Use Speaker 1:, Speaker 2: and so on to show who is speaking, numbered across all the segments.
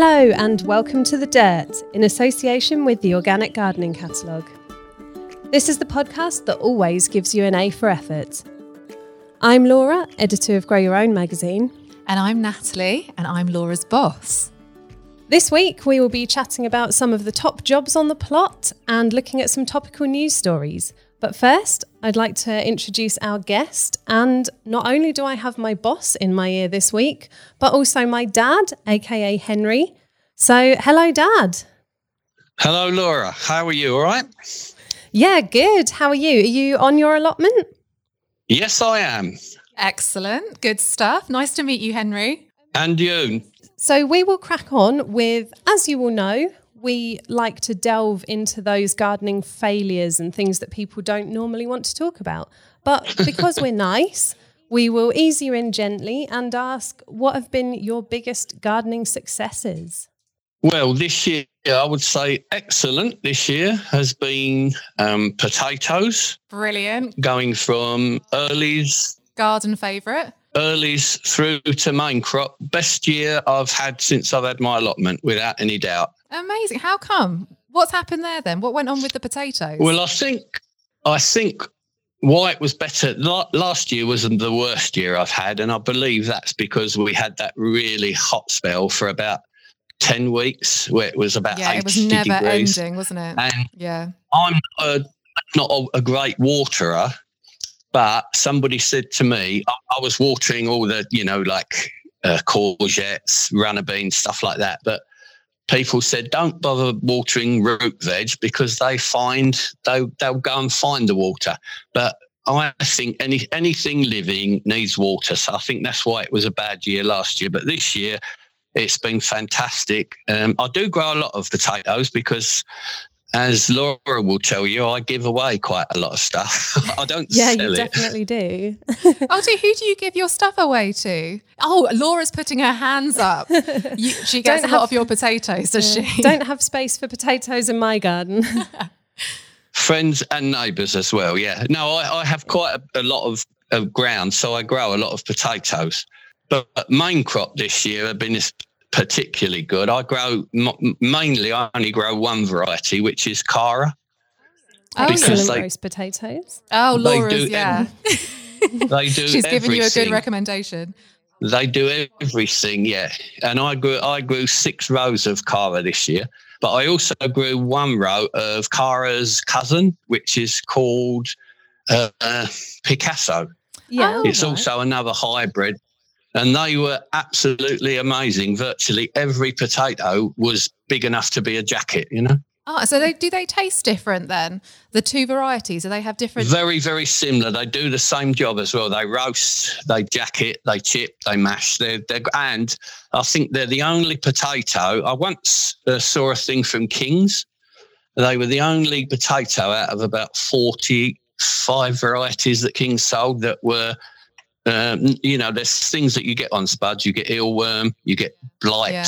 Speaker 1: Hello, and welcome to The Dirt in association with the Organic Gardening Catalogue. This is the podcast that always gives you an A for effort. I'm Laura, editor of Grow Your Own magazine.
Speaker 2: And I'm Natalie, and I'm Laura's boss.
Speaker 1: This week, we will be chatting about some of the top jobs on the plot and looking at some topical news stories. But first, I'd like to introduce our guest. And not only do I have my boss in my ear this week, but also my dad, aka Henry. So, hello, Dad.
Speaker 3: Hello, Laura. How are you? All right?
Speaker 1: Yeah, good. How are you? Are you on your allotment?
Speaker 3: Yes, I am.
Speaker 2: Excellent. Good stuff. Nice to meet you, Henry.
Speaker 3: And you.
Speaker 1: So, we will crack on with, as you will know, we like to delve into those gardening failures and things that people don't normally want to talk about. But because we're nice, we will ease you in gently and ask what have been your biggest gardening successes?
Speaker 3: Well, this year, I would say excellent this year has been um, potatoes.
Speaker 2: Brilliant.
Speaker 3: Going from earlies.
Speaker 2: Garden favourite.
Speaker 3: Earlies through to main crop. Best year I've had since I've had my allotment, without any doubt.
Speaker 2: Amazing. How come? What's happened there then? What went on with the potatoes?
Speaker 3: Well, I think I think why it was better last year wasn't the worst year I've had, and I believe that's because we had that really hot spell for about ten weeks where it was about
Speaker 2: yeah, it was never degrees. ending, wasn't it?
Speaker 3: And
Speaker 2: yeah,
Speaker 3: I'm a, not a, a, great waterer, but somebody said to me, I, I was watering all the you know like uh, courgettes, runner beans, stuff like that, but people said don't bother watering root veg because they find they they'll go and find the water but I think any anything living needs water. So I think that's why it was a bad year last year. But this year, it's been fantastic. Um, I do grow a lot of potatoes because as Laura will tell you, I give away quite a lot of stuff. I don't sell it.
Speaker 1: yeah,
Speaker 3: you
Speaker 1: it. definitely do.
Speaker 2: oh, do who do you give your stuff away to? Oh, Laura's putting her hands up. You, she gets don't a have, lot of your potatoes, does yeah, she?
Speaker 1: Don't have space for potatoes in my garden.
Speaker 3: Friends and neighbours as well. Yeah. No, I, I have quite a, a lot of, of ground, so I grow a lot of potatoes. But main crop this year have been particularly good. I grow mainly. I only grow one variety, which is Cara.
Speaker 1: Oh, because they, roast potatoes.
Speaker 2: Oh, Laura's, yeah.
Speaker 3: they do.
Speaker 2: She's giving you a good recommendation.
Speaker 3: They do everything, yeah. And I grew, I grew six rows of Cara this year, but I also grew one row of Cara's cousin, which is called uh, uh, Picasso.
Speaker 1: Yeah,
Speaker 3: it's right. also another hybrid and they were absolutely amazing. Virtually every potato was big enough to be a jacket, you know.
Speaker 2: Oh, so they do they taste different then? The two varieties, do they have different?
Speaker 3: Very, very similar. They do the same job as well. They roast, they jacket, they chip, they mash. They're, they're and I think they're the only potato. I once uh, saw a thing from Kings. They were the only potato out of about forty-five varieties that Kings sold that were um, you know, there's things that you get on spuds. You get eelworm, you get blight, yeah.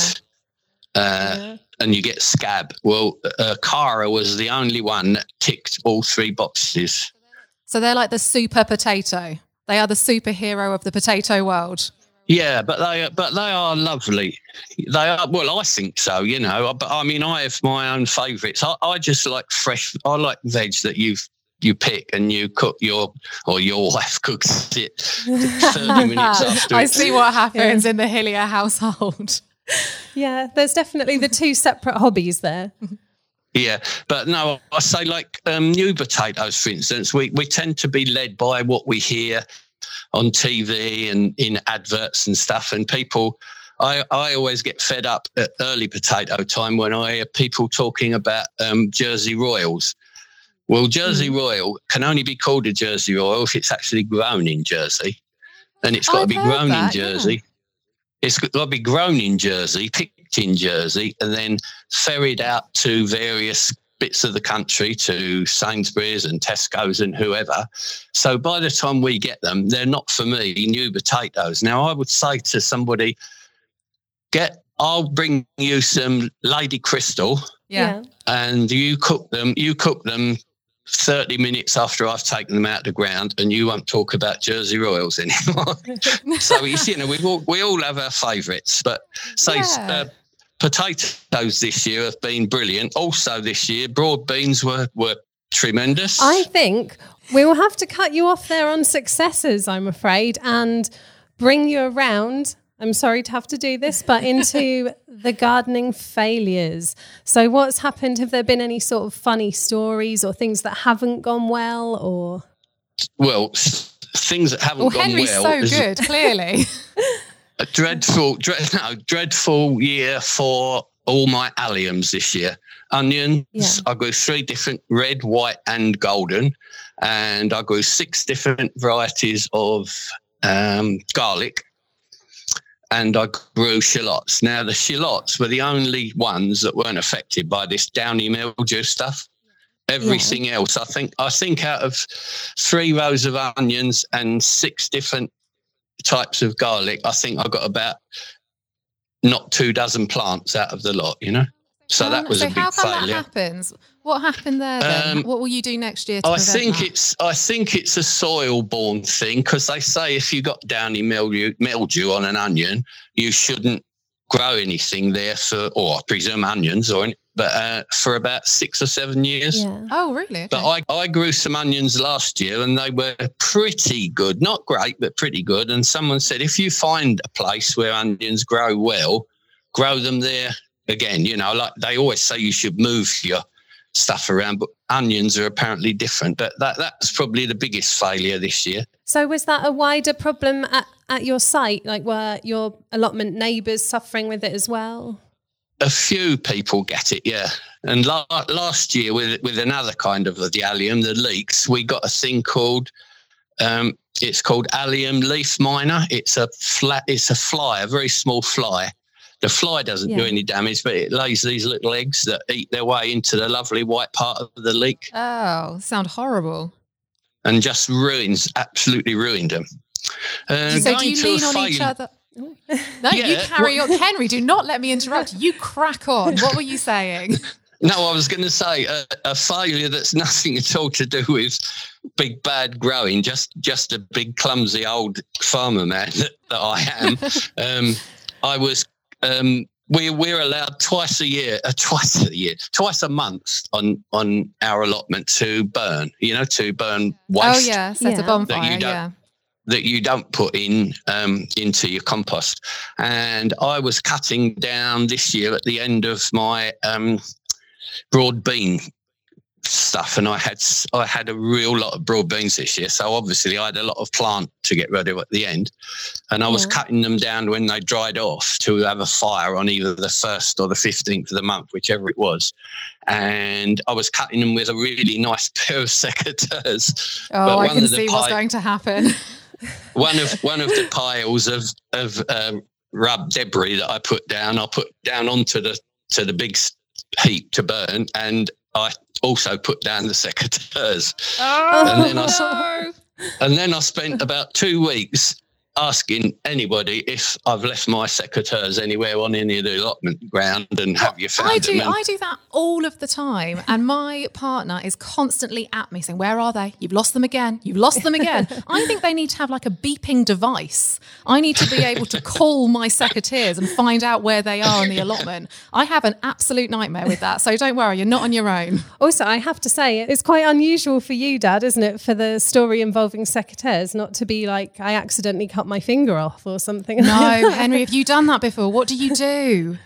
Speaker 3: Uh, yeah. and you get scab. Well, uh, Cara was the only one that ticked all three boxes.
Speaker 2: So they're like the super potato. They are the superhero of the potato world.
Speaker 3: Yeah, but they but they are lovely. They are well, I think so. You know, but I mean, I have my own favourites. I, I just like fresh. I like veg that you've you pick and you cook your or your wife cooks it 30 minutes after
Speaker 2: I see what happens yeah. in the Hillier household.
Speaker 1: Yeah, there's definitely the two separate hobbies there.
Speaker 3: Yeah, but no, I say like um, new potatoes, for instance, we, we tend to be led by what we hear on TV and in adverts and stuff. And people, I, I always get fed up at early potato time when I hear people talking about um, Jersey Royals well, Jersey mm. Royal can only be called a Jersey Royal if it's actually grown in Jersey. And it's got I've to be grown that, in Jersey. Yeah. It's got to be grown in Jersey, picked in Jersey, and then ferried out to various bits of the country to Sainsbury's and Tesco's and whoever. So by the time we get them, they're not for me new potatoes. Now I would say to somebody, get I'll bring you some Lady Christl.
Speaker 2: Yeah.
Speaker 3: And you cook them, you cook them 30 minutes after I've taken them out of the ground and you won't talk about Jersey Royals anymore. so, you know, we all, we all have our favourites, but say yeah. uh, potatoes this year have been brilliant. Also, this year, broad beans were were tremendous.
Speaker 1: I think we will have to cut you off there on successes, I'm afraid, and bring you around. I'm sorry to have to do this, but into the gardening failures. So, what's happened? Have there been any sort of funny stories or things that haven't gone well, or?
Speaker 3: Well, things that haven't
Speaker 2: well,
Speaker 3: gone
Speaker 2: Henry's
Speaker 3: well.
Speaker 2: so good, clearly.
Speaker 3: a dreadful, dread, no, dreadful year for all my alliums this year. Onions, yeah. I grew three different red, white, and golden, and I grew six different varieties of um, garlic, and I grew shallots. Now, the shallots were the only ones that weren't affected by this downy mildew stuff. Everything yeah. else, I think, I think out of three rows of onions and six different types of garlic, I think I got about not two dozen plants out of the lot, you know? So that was
Speaker 2: so
Speaker 3: a big
Speaker 2: how come
Speaker 3: failure.
Speaker 2: That happens? What happened there then? Um, what will you do next year? I
Speaker 3: think
Speaker 2: that?
Speaker 3: it's I think it's a soil borne thing because they say if you got downy mildew, mildew on an onion, you shouldn't grow anything there for, or I presume onions or any, but uh, for about six or seven years.
Speaker 2: Yeah. Oh, really? Okay.
Speaker 3: But I, I grew some onions last year and they were pretty good. Not great, but pretty good. And someone said, if you find a place where onions grow well, grow them there again. You know, like they always say you should move your stuff around, but onions are apparently different. But that that's probably the biggest failure this year.
Speaker 1: So was that a wider problem at, at your site? Like were your allotment neighbours suffering with it as well?
Speaker 3: A few people get it, yeah. And la- last year, with with another kind of the allium, the leeks, we got a thing called um, it's called allium leaf miner. It's a flat, it's a fly, a very small fly. The fly doesn't yeah. do any damage, but it lays these little eggs that eat their way into the lovely white part of the leek.
Speaker 2: Oh, sound horrible!
Speaker 3: And just ruins, absolutely ruined them.
Speaker 2: Uh, so do you lean on each other? no, yeah, you carry on. Henry, do not let me interrupt. You crack on. What were you saying?
Speaker 3: No, I was going to say a, a, failure that's nothing at all to do with big bad growing. Just just a big clumsy old farmer man that, that I am. um, I was. Um, we we're allowed twice a year, uh, twice a year, twice a month on on our allotment to burn. You know, to burn waste.
Speaker 2: Oh yeah, set yeah. a bonfire. yeah
Speaker 3: that you don't put in um, into your compost. And I was cutting down this year at the end of my um, broad bean stuff, and I had I had a real lot of broad beans this year. So obviously, I had a lot of plant to get rid of at the end, and I was cutting them down when they dried off to have a fire on either the first or the fifteenth of the month, whichever it was. And I was cutting them with a really nice pair of secateurs.
Speaker 2: Oh, I can see what's going to happen.
Speaker 3: one of one of the piles of of uh, rub debris that I put down, I put down onto the to the big heap to burn, and I also put down the secateurs.
Speaker 2: Oh, and then I,
Speaker 3: and then I spent about two weeks asking anybody if I've left my secateurs anywhere on any of the allotment ground and have you found
Speaker 2: I do,
Speaker 3: them?
Speaker 2: I do that all of the time. And my partner is constantly at me saying, Where are they? You've lost them again. You've lost them again. I think they need to have like a beeping device. I need to be able to call my secateurs and find out where they are in the allotment. I have an absolute nightmare with that. So don't worry, you're not on your own.
Speaker 1: Also, I have to say, it's quite unusual for you, Dad, isn't it, for the story involving secateurs not to be like, I accidentally cut my finger off or something.
Speaker 2: No, Henry, have you done that before? What do you do?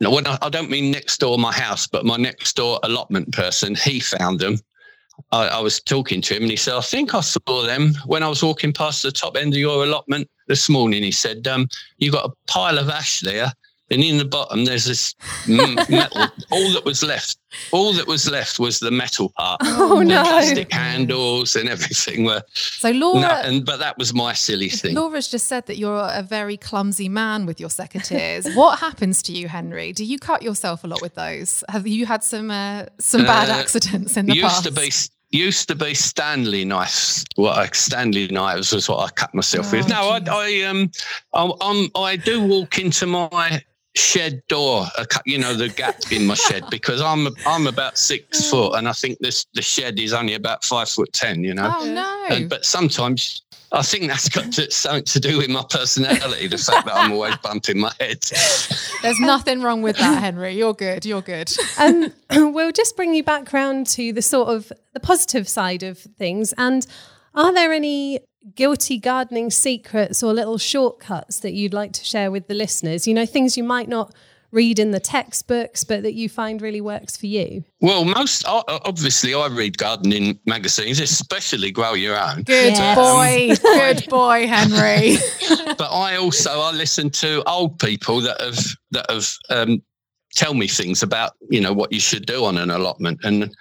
Speaker 3: No, well, I don't mean next door my house, but my next door allotment person, he found them. I, I, was talking to him and he said, I think I saw them when I was walking past the top end of your allotment this morning. He said, um, you got a pile of ash there and in the bottom there's this metal. all that was left, all that was left was the metal part.
Speaker 1: Oh no!
Speaker 3: Plastic handles and everything were.
Speaker 2: So Laura, no,
Speaker 3: and but that was my silly thing.
Speaker 2: Laura's just said that you're a very clumsy man with your secateurs. what happens to you, Henry? Do you cut yourself a lot with those? Have you had some uh, some bad uh, accidents in the
Speaker 3: used
Speaker 2: past?
Speaker 3: To be, used to be Stanley knives. What well, Stanley knives was what I cut myself oh, with. No, I, I um, I, I'm, I do walk into my shed door, you know, the gap in my shed because I'm I'm about six foot and I think this the shed is only about five foot ten. You know,
Speaker 2: Oh no!
Speaker 3: and, but sometimes. I think that's got to, something to do with my personality, the fact that I'm always bumping my head.
Speaker 2: There's nothing wrong with that, Henry. You're good. You're good.
Speaker 1: um, we'll just bring you back round to the sort of the positive side of things. And are there any guilty gardening secrets or little shortcuts that you'd like to share with the listeners? You know, things you might not read in the textbooks, but that you find really works for you.
Speaker 3: Well, most obviously, I read gardening magazines, especially Grow Your Own.
Speaker 2: Good
Speaker 1: Yes.
Speaker 2: boy. Good boy, Henry.
Speaker 3: but I also I listen to old people that have that have um, tell me things about you know what you should do on an allotment, and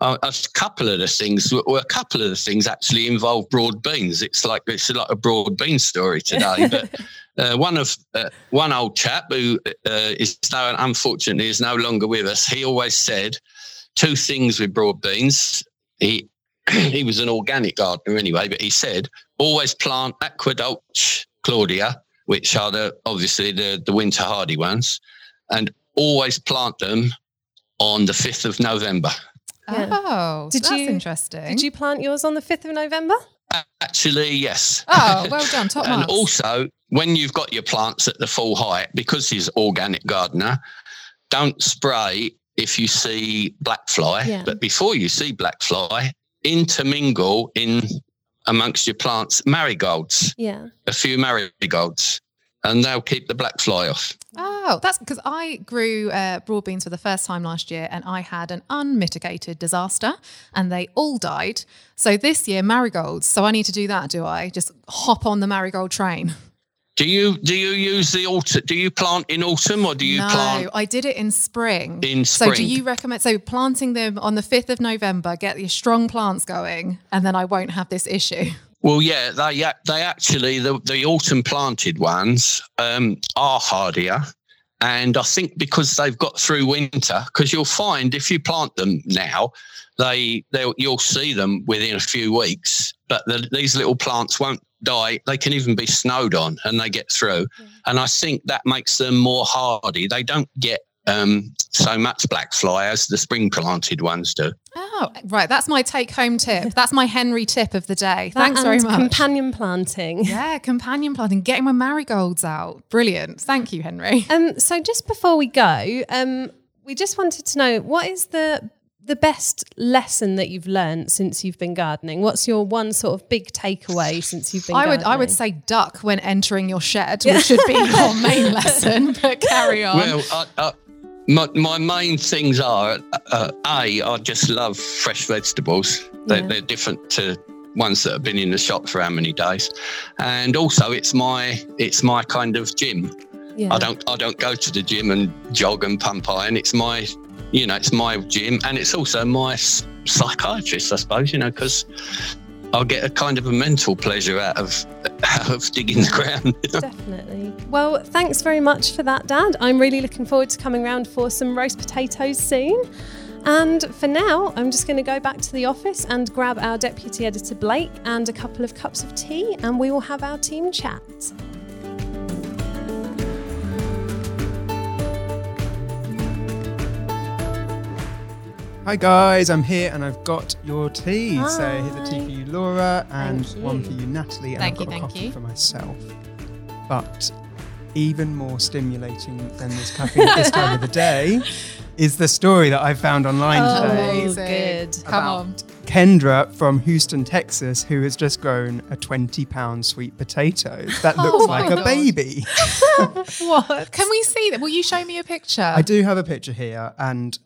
Speaker 3: uh, a couple of the things, well, a couple of the things actually involve broad beans. It's like it's like a broad bean story today, but. Uh, one of uh, one old chap who uh, is now unfortunately is no longer with us. He always said two things with broad beans. He he was an organic gardener anyway, but he said always plant Aquadulce Claudia, which are the obviously the, the winter hardy ones, and always plant them on the 5th of November.
Speaker 1: Yeah.
Speaker 2: Oh,
Speaker 1: Did
Speaker 2: that's
Speaker 1: you-
Speaker 2: interesting.
Speaker 1: Did you plant yours on the 5th of November?
Speaker 3: Actually, yes.
Speaker 2: Oh, well done. Top
Speaker 3: and
Speaker 2: marks.
Speaker 3: also, when you've got your plants at the full height, because he's organic gardener, don't spray if you see black fly.
Speaker 1: Yeah.
Speaker 3: But before you see black fly, intermingle in amongst your plants marigolds,
Speaker 1: Yeah.
Speaker 3: a few marigolds, and they'll keep the black fly off.
Speaker 2: Oh, that's because I grew uh, broad beans for the first time last year and I had an unmitigated disaster and they all died. So this year, marigolds. So I need to do that, do I? Just hop on the marigold train.
Speaker 3: Do you do you use the autumn? Do you plant in autumn or do you
Speaker 2: no,
Speaker 3: plant
Speaker 2: I did it in spring.
Speaker 3: in spring.
Speaker 2: So do you recommend so planting them on the 5th of November, get your strong plants going, and then I won't have this issue?
Speaker 3: Well, yeah, they they actually the the autumn planted ones um, are hardier, and I think because they've got through winter, because you'll find if you plant them now, they they you'll see them within a few weeks. But the, these little plants won't die. They can even be snowed on, and they get through. And I think that makes them more hardy. They don't get um, so much black fly as the spring planted ones do.
Speaker 2: Oh, right. That's my take home tip. That's my Henry tip of the day.
Speaker 1: That
Speaker 2: Thanks very much.
Speaker 1: Companion planting.
Speaker 2: Yeah, companion planting, getting my marigolds out. Brilliant. Thank you, Henry.
Speaker 1: Um, so just before we go, um, we just wanted to know what is the the best lesson that you've learned since you've been gardening? What's your one sort of big takeaway since you've been
Speaker 2: I would
Speaker 1: gardening?
Speaker 2: I would say duck when entering your shed, which should be your main lesson, but carry on.
Speaker 3: Well, I, I, my, my main things are uh, a I just love fresh vegetables. They're,
Speaker 1: Yeah.
Speaker 3: they're different to ones that have been in the shop for how many days, and also it's my it's my kind of gym.
Speaker 1: yeah.
Speaker 3: I don't I don't go to the gym and jog and pump iron. It's my you know it's my gym, and it's also my psychiatrist, I suppose. You know because. I'll get a kind of a mental pleasure out of out of digging the ground.
Speaker 1: Definitely. Well, thanks very much for that, Dad. I'm really looking forward to coming round for some roast potatoes soon. And for now, I'm just going to go back to the office and grab our deputy editor Blake and a couple of cups of tea, and we will have our team chat.
Speaker 4: Hi guys, I'm here and I've got your tea. So here's a tea for you, Laura, and
Speaker 1: Thank
Speaker 4: one for you, Natalie, and
Speaker 2: Thank
Speaker 4: I've
Speaker 2: you,
Speaker 4: got a
Speaker 2: thank
Speaker 4: coffee
Speaker 2: you.
Speaker 4: for myself. But even more stimulating than this caffeine at this time of the day is the story that I found online
Speaker 1: Oh,
Speaker 4: today.
Speaker 2: Amazing.
Speaker 1: good.
Speaker 2: Come on.
Speaker 4: Kendra from Houston, Texas, who has just grown a 20 pound sweet potato that
Speaker 2: Oh
Speaker 4: looks like a
Speaker 2: God.
Speaker 4: baby.
Speaker 1: What?
Speaker 2: Can we see that? Will you show me a picture?
Speaker 4: I do have a picture here and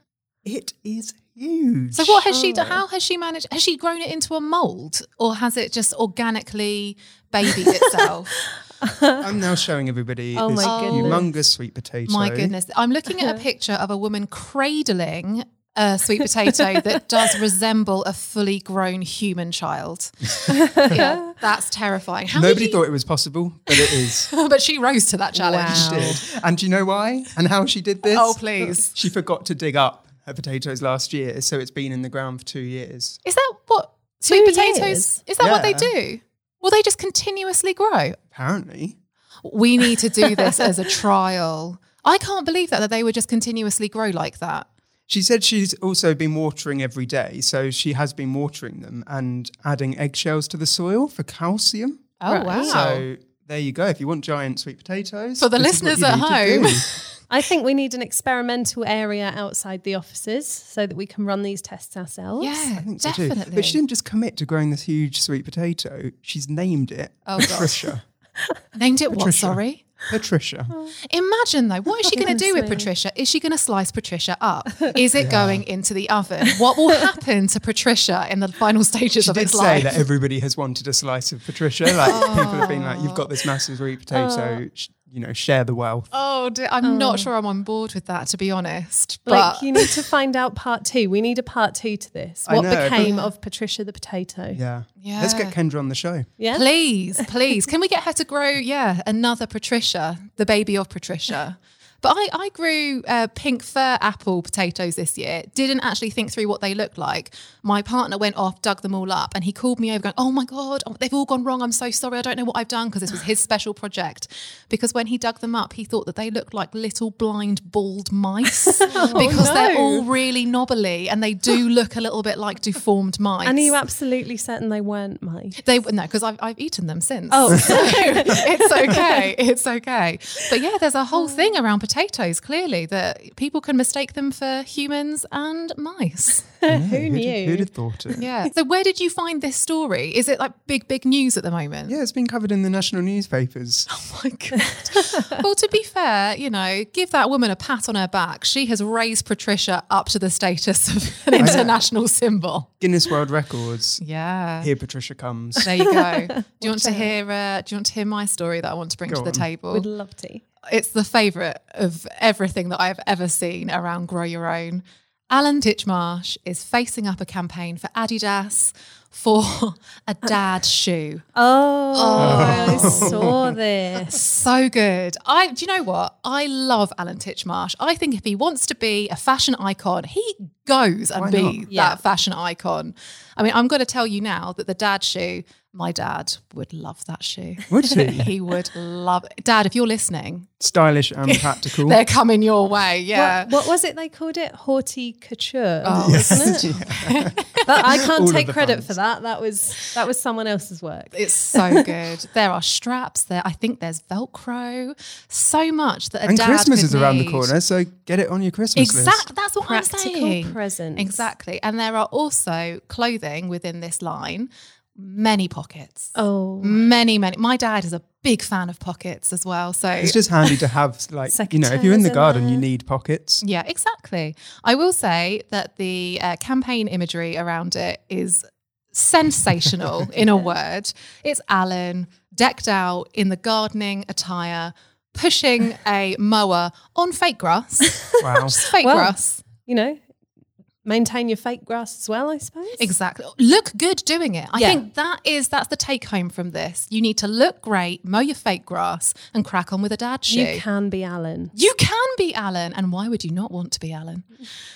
Speaker 4: it is huge.
Speaker 2: So what has she done?
Speaker 1: Oh.
Speaker 2: How has she managed? Has she grown it into a mold, or has it just organically babied itself?
Speaker 4: I'm now showing everybody
Speaker 1: Oh
Speaker 4: this
Speaker 1: my
Speaker 2: goodness.
Speaker 4: humongous sweet potato.
Speaker 2: My goodness, I'm looking at a uh-huh. picture of a woman cradling a sweet potato that does resemble a fully grown human child. yeah, that's terrifying. How
Speaker 4: Nobody
Speaker 2: you-
Speaker 4: thought it was possible, but it is.
Speaker 2: but she rose to that challenge.
Speaker 1: Wow.
Speaker 4: did. And do you know why? And how she did this?
Speaker 2: Oh, please.
Speaker 4: She forgot to dig up her potatoes last year, so it's been in the ground for two years.
Speaker 2: Is that what sweet potatoes?
Speaker 1: years?
Speaker 2: Is that what they do? Will they just continuously grow?
Speaker 4: Apparently.
Speaker 2: We need to do this as a trial. I can't believe that that they would just continuously grow like that.
Speaker 4: She said she's also been watering every day, so she has been watering them and adding eggshells to the soil for calcium.
Speaker 2: Oh
Speaker 1: Right.
Speaker 2: wow!
Speaker 4: So there you go. If you want giant sweet potatoes,
Speaker 2: For the
Speaker 4: this is what
Speaker 2: listeners at home.
Speaker 4: do.
Speaker 1: I think we need an experimental area outside the offices so that we can run these tests ourselves.
Speaker 2: yeah,
Speaker 4: I think so too.
Speaker 2: definitely.
Speaker 4: But she didn't just commit to growing this huge sweet potato. She's named it
Speaker 2: Oh.
Speaker 4: Patricia.
Speaker 2: Named it what?
Speaker 4: Patricia.
Speaker 2: Sorry.
Speaker 4: Patricia. Oh.
Speaker 2: Imagine though, what is she going to do with
Speaker 1: me.
Speaker 2: Patricia? Is she going to slice Patricia up? Is it going into the oven? What will happen to Patricia in the final stages
Speaker 4: She
Speaker 2: of
Speaker 4: did
Speaker 2: its
Speaker 4: say
Speaker 2: life?
Speaker 4: that everybody has wanted a slice of Patricia. Like people have been like, "You've oh. got this massive sweet potato. Oh. sh- You know, share the wealth."
Speaker 2: oh, I'm not oh. sure I'm on board with that, to be honest. But
Speaker 1: Like you need to find out part two. We need a part two to this. What
Speaker 4: know, but-
Speaker 1: became of Patricia the potato?
Speaker 4: Yeah. Yeah. Let's get Kendra on the show.
Speaker 1: Yeah.
Speaker 2: Please, please. Can we get her to grow, yeah, another Patricia, the baby of Patricia? But I, I grew uh, pink fir apple potatoes this year. Didn't actually think through what they looked like. My partner went off, dug them all up, and he called me over going, Oh my God, oh, they've all gone wrong. I'm so sorry. I don't know what I've done because this was his special project. Because when he dug them up, he thought that they looked like little blind bald mice because they're all really knobbly and they do look a little bit like deformed mice.
Speaker 1: And are you absolutely certain they weren't mice?
Speaker 2: They no, because I've I've eaten them since.
Speaker 1: Oh.
Speaker 2: so it's okay. It's okay. But yeah, there's a whole thing around potatoes. Potatoes, clearly, that people can mistake them for humans and mice.
Speaker 4: Yeah,
Speaker 1: Who
Speaker 4: who'd-
Speaker 1: knew?
Speaker 4: Who'd have thought it?
Speaker 2: Yeah. So where did you find this story? Is it like big big news at the moment?
Speaker 4: Yeah, it's been covered in the national newspapers.
Speaker 2: Oh my god. well, to be fair, you know, give that woman a pat on her back. She has raised Patricia up to the status of an international symbol.
Speaker 4: Guinness World Records.
Speaker 2: Yeah.
Speaker 4: Here Patricia comes.
Speaker 2: There you go. Do you want to hear? Uh, do you want to hear my story that I want to bring
Speaker 4: Go
Speaker 2: to the
Speaker 4: on.
Speaker 2: table?
Speaker 1: Would love to.
Speaker 2: It's the favourite of everything that I've ever seen around Grow Your Own. Alan Titchmarsh is facing up a campaign for Adidas for a dad shoe.
Speaker 1: Oh, I oh. saw this.
Speaker 2: So good. I do you know what? I love Alan Titchmarsh. I think if he wants to be a fashion icon, he goes and
Speaker 4: Why
Speaker 2: be
Speaker 4: not?
Speaker 2: that
Speaker 1: Yeah.
Speaker 2: fashion icon. I mean, I'm going to tell you now that the dad shoe, my dad would love that shoe.
Speaker 4: Would he?
Speaker 2: he would love it. Dad, if you're listening,
Speaker 4: Stylish and practical.
Speaker 2: they're coming your way. Yeah.
Speaker 1: What, what was it they called it? Horti-couture,
Speaker 2: Oh,
Speaker 1: wasn't it? That- I can't
Speaker 4: All
Speaker 1: take credit
Speaker 4: puns.
Speaker 1: for that. That was that was someone else's work.
Speaker 2: It's so good. there are straps there. I think there's Velcro. So much that a
Speaker 4: and
Speaker 2: dad
Speaker 4: Christmas
Speaker 2: could
Speaker 4: is around the corner, so get it on your Christmas list.
Speaker 2: Exactly. That's what
Speaker 1: Practical
Speaker 2: I'm saying.
Speaker 1: presents.
Speaker 2: Exactly. And there are also clothing within this line, many pockets.
Speaker 1: Oh,
Speaker 2: Many, many. My dad is a big fan of pockets as well. So
Speaker 4: It's just handy to have, like, you know, if you're in the garden, you need pockets.
Speaker 2: Yeah, exactly. I will say that the uh, campaign imagery around it is sensational in a word. It's Alan decked out in the gardening attire, pushing a mower on fake grass.
Speaker 4: Wow.
Speaker 2: Fake
Speaker 1: Well,
Speaker 2: grass.
Speaker 1: you know, maintain your fake grass as well, I suppose.
Speaker 2: Exactly. Look good doing it. I
Speaker 1: Yeah.
Speaker 2: think that is that's the take home from this. You need to look great, mow your fake grass, and crack on with a dad shoe.
Speaker 1: You can be Alan.
Speaker 2: You can be Alan, and why would you not want to be Alan?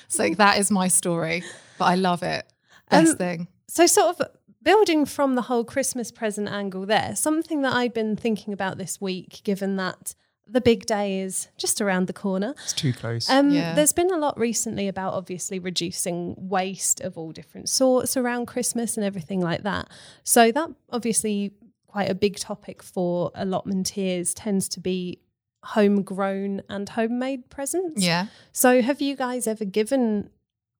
Speaker 2: So that is my story, but I love it. Best
Speaker 1: Um,
Speaker 2: thing.
Speaker 1: So, sort of building from the whole Christmas present angle there, something that I've been thinking about this week, given that the big day is just around the corner.
Speaker 4: It's too close.
Speaker 1: Um,
Speaker 2: Yeah.
Speaker 1: There's been a lot recently about obviously reducing waste of all different sorts around Christmas and everything like that. So, that obviously quite a big topic for allotmenteers tends to be homegrown and homemade presents.
Speaker 2: Yeah.
Speaker 1: So, have you guys ever given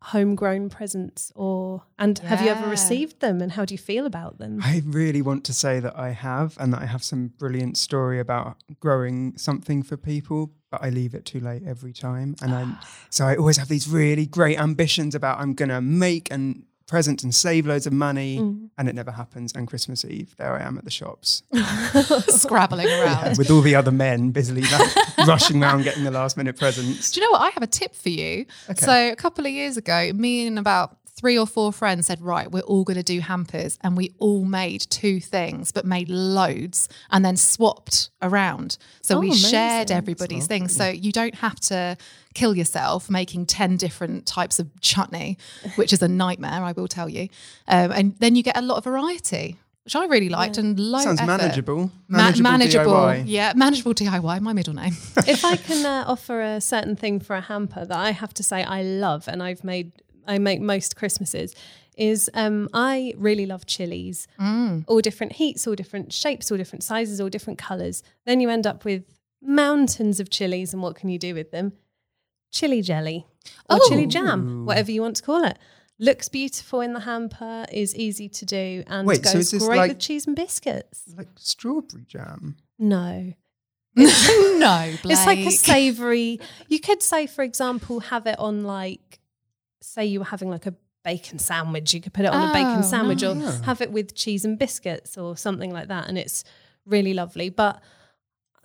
Speaker 1: homegrown presents or and have you ever received them and how do you feel about them?
Speaker 4: I really want to say that I have, and that I have some brilliant story about growing something for people, but I leave it too late every time. And I, so I always have these really great ambitions about I'm going to make and present and save loads of money,
Speaker 1: Mm.
Speaker 4: and it never happens. And Christmas Eve, there I am at the shops
Speaker 2: Scrabbling around.
Speaker 4: with all the other men busily like, rushing around getting the last minute presents.
Speaker 2: Do you know what? I have a tip for you. So a couple of years ago, me and about three or four friends said, right, we're all going to do hampers. And we all made two things, but made loads and then swapped around. So
Speaker 1: Oh,
Speaker 2: we
Speaker 1: amazing.
Speaker 2: shared everybody's things. So you don't have to kill yourself making 10 different types of chutney, which is a nightmare, I will tell you. Um, and then you get a lot of variety. which I really liked and low
Speaker 4: Sounds
Speaker 2: effort.
Speaker 4: manageable.
Speaker 2: Ma-
Speaker 4: Manageable,
Speaker 2: manageable,
Speaker 4: DIY.
Speaker 2: yeah, manageable DIY. My middle name.
Speaker 1: if I can uh, offer a certain thing for a hamper that I have to say I love and I've made, I make most Christmases, is um, I really love chilies. All different heats, all different shapes, all different sizes, all different colours. Then you end up with mountains of chilies, and what can you do with them? Chili jelly or chili jam, whatever you want to call it. Looks beautiful in the hamper, is easy to do, and
Speaker 4: Wait, so
Speaker 1: goes
Speaker 4: this
Speaker 1: great
Speaker 4: like-
Speaker 1: with cheese and biscuits.
Speaker 4: Like strawberry jam.
Speaker 1: No.
Speaker 2: no, Blake.
Speaker 1: It's like a savoury. You could say, for example, have it on like, say you were having like a bacon sandwich. You could put it on a
Speaker 2: Oh,
Speaker 1: bacon sandwich, or
Speaker 4: nice.
Speaker 1: have it with cheese and biscuits, or something like that, and it's really lovely. But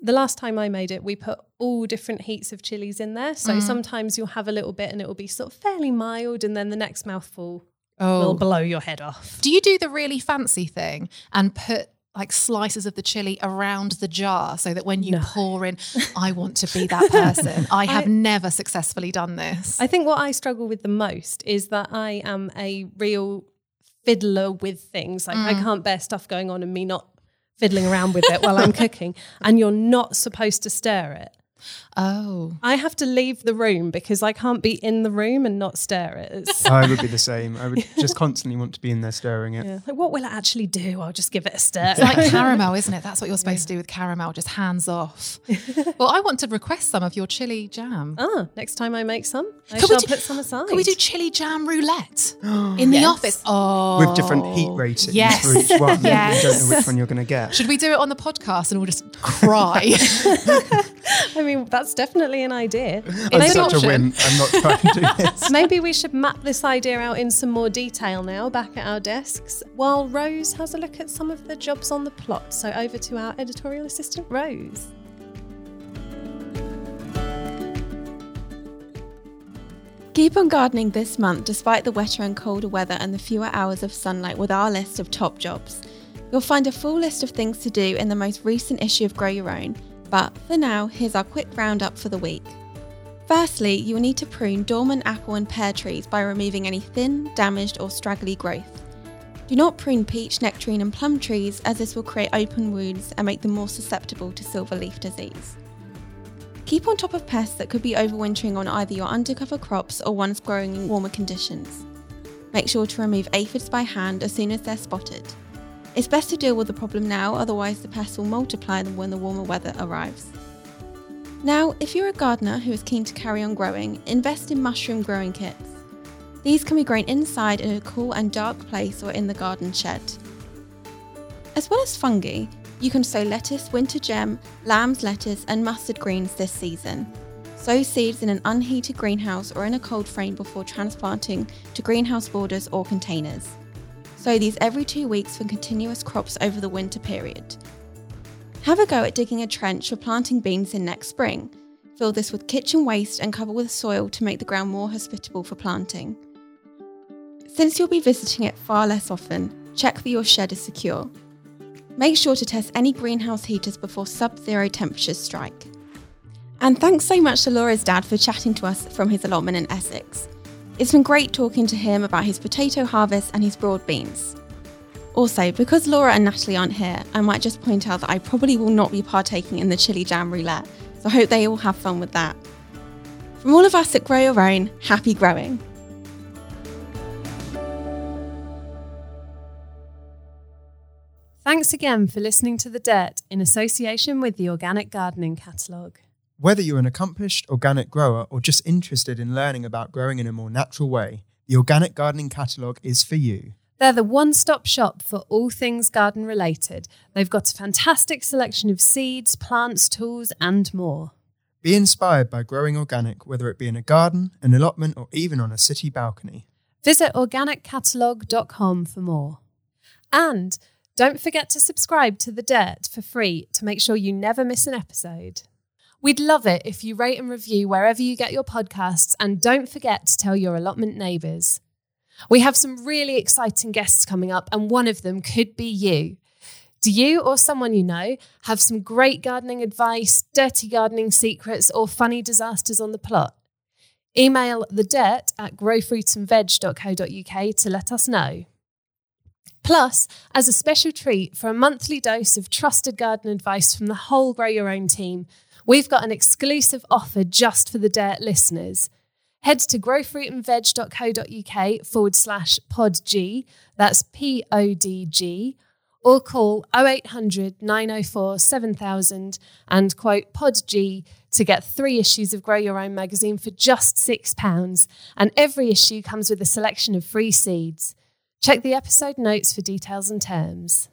Speaker 1: the last time I made it, we put all different heats of chilies in there. So mm. sometimes you'll have a little bit, and it will be sort of fairly mild, and then the next mouthful will
Speaker 2: Oh.
Speaker 1: blow your head off.
Speaker 2: Do you do the really fancy thing and put like slices of the chili around the jar so that when you
Speaker 1: No.
Speaker 2: pour in, I want to be that person? I have never successfully done this.
Speaker 1: I think what I struggle with the most is that I am a real fiddler with things. Like I mm. can't bear stuff going on and me not fiddling around with it while I'm cooking. And you're not supposed to stir it.
Speaker 2: Oh.
Speaker 1: I have to leave the room because I can't be in the room and not stir it.
Speaker 4: I would be the same. I would just constantly want to be in there stirring it.
Speaker 1: yeah. Like, what will it actually do? I'll just give it a stir.
Speaker 2: It's like caramel, isn't it? That's what you're supposed to do with caramel, just hands off. well, I want to request some of your chili jam.
Speaker 1: ah, next time I make some, I
Speaker 2: Could we
Speaker 1: shall
Speaker 2: do-
Speaker 1: put some aside.
Speaker 2: Can we do chili jam roulette in the
Speaker 1: Yes.
Speaker 2: office? Oh,
Speaker 4: With different heat ratings
Speaker 2: yes.
Speaker 4: for each one. You don't know which one you're going to get.
Speaker 2: Should we do it on the podcast and we'll just cry?
Speaker 1: I mean, that's definitely an idea.
Speaker 4: I'm
Speaker 2: Maybe-
Speaker 4: such a
Speaker 2: option.
Speaker 4: wimp. I'm not trying to do this.
Speaker 1: Maybe we should map this idea out in some more detail now, back at our desks, while Rose has a look at some of the jobs on the plot. So over to our editorial assistant, Rose.
Speaker 5: Keep on gardening this month despite the wetter and colder weather and the fewer hours of sunlight with our list of top jobs. You'll find a full list of things to do in the most recent issue of Grow Your Own, but for now, here's our quick roundup for the week. Firstly, you will need to prune dormant apple and pear trees by removing any thin, damaged, or straggly growth. Do not prune peach, nectarine, and plum trees as this will create open wounds and make them more susceptible to silver leaf disease. Keep on top of pests that could be overwintering on either your undercover crops or ones growing in warmer conditions. Make sure to remove aphids by hand as soon as they're spotted. It's best to deal with the problem now, otherwise, the pests will multiply when the warmer weather arrives. Now, if you're a gardener who is keen to carry on growing, invest in mushroom growing kits. These can be grown inside in a cool and dark place or in the garden shed. As well as fungi, you can sow lettuce, winter gem, lamb's lettuce, and mustard greens this season. Sow seeds in an unheated greenhouse or in a cold frame before transplanting to greenhouse borders or containers. Sow these every two weeks for continuous crops over the winter period. Have a go at digging a trench for planting beans in next spring. Fill this with kitchen waste and cover with soil to make the ground more hospitable for planting. Since you'll be visiting it far less often, check that your shed is secure. Make sure to test any greenhouse heaters before sub zero temperatures strike. And thanks so much to Laura's dad for chatting to us from his allotment in Essex. It's been great talking to him about his potato harvest and his broad beans. Also, because Laura and Natalie aren't here, I might just point out that I probably will not be partaking in the chili jam roulette, so I hope they all have fun with that. From all of us at Grow Your Own, happy growing!
Speaker 1: Thanks again for listening to The Dirt in association with the Organic Gardening Catalogue.
Speaker 4: Whether you're an accomplished organic grower or just interested in learning about growing in a more natural way, the Organic Gardening Catalogue is for you.
Speaker 1: They're the one stop shop for all things garden related. They've got a fantastic selection of seeds, plants, tools, and more.
Speaker 4: Be inspired by growing organic, whether it be in a garden, an allotment, or even on a city balcony.
Speaker 1: Visit organiccatalogue.com for more. And don't forget to subscribe to The Dirt for free to make sure you never miss an episode. We'd love it if you rate and review wherever you get your podcasts, and don't forget to tell your allotment neighbours. We have some really exciting guests coming up, and one of them could be you. Do you or someone you know have some great gardening advice, dirty gardening secrets, or funny disasters on the plot? Email the dirt at growfruitandveg.co.uk to let us know. Plus, as a special treat for a monthly dose of trusted garden advice from the whole Grow Your Own team, we've got an exclusive offer just for the Dirt listeners. Head to growfruitandveg.co.uk forward slash podg, that's P O D G, or call 0800 904 7000 and quote PodG to get three issues of Grow Your Own magazine for just £6. And every issue comes with a selection of free seeds. Check the episode notes for details and terms.